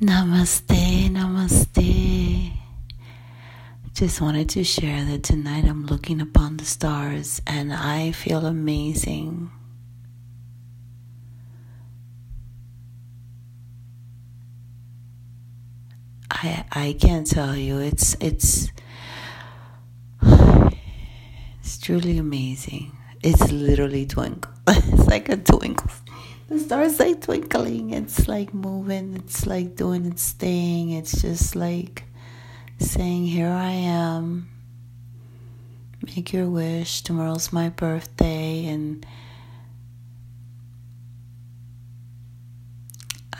Namaste, namaste. Just wanted to share that tonight I'm looking upon the stars and I feel amazing. I I can't tell you. It's it's it's truly amazing. It's literally twinkle. it's like a twinkle. The stars like twinkling. It's like moving. It's like doing its thing. It's just like saying, "Here I am. Make your wish. Tomorrow's my birthday and."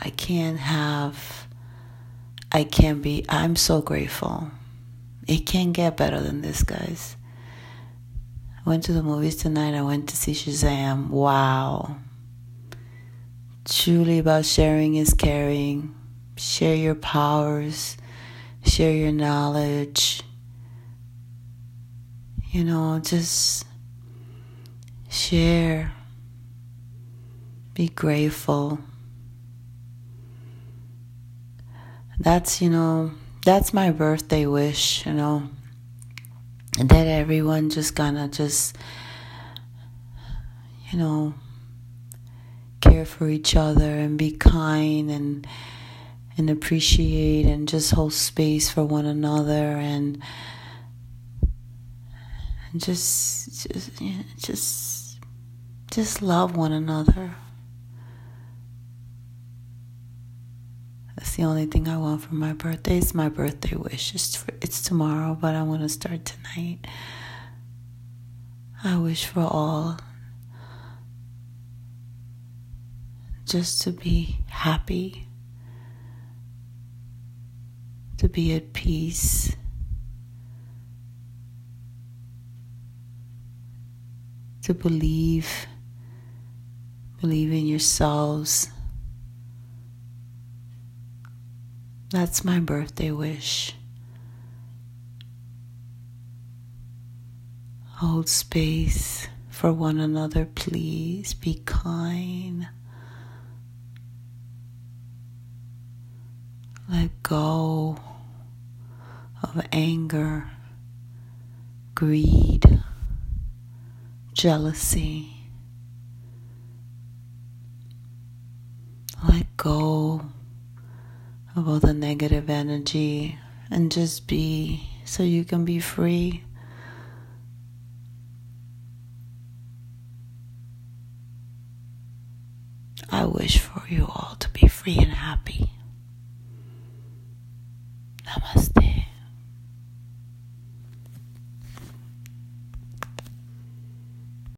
I can't have I can't be, I'm so grateful. It can't get better than this, guys. I went to the movies tonight. I went to see Shazam. Wow. Truly about sharing is caring. Share your powers, share your knowledge. You know, just share. Be grateful. that's you know that's my birthday wish you know that everyone just gonna just you know care for each other and be kind and and appreciate and just hold space for one another and and just just just just love one another That's the only thing I want for my birthday. It's my birthday wish. It's, for, it's tomorrow, but I want to start tonight. I wish for all just to be happy, to be at peace. To believe, believe in yourselves That's my birthday wish. Hold space for one another, please. Be kind. Let go of anger, greed, jealousy. Let go of all the negative energy and just be so you can be free. I wish for you all to be free and happy. Namaste.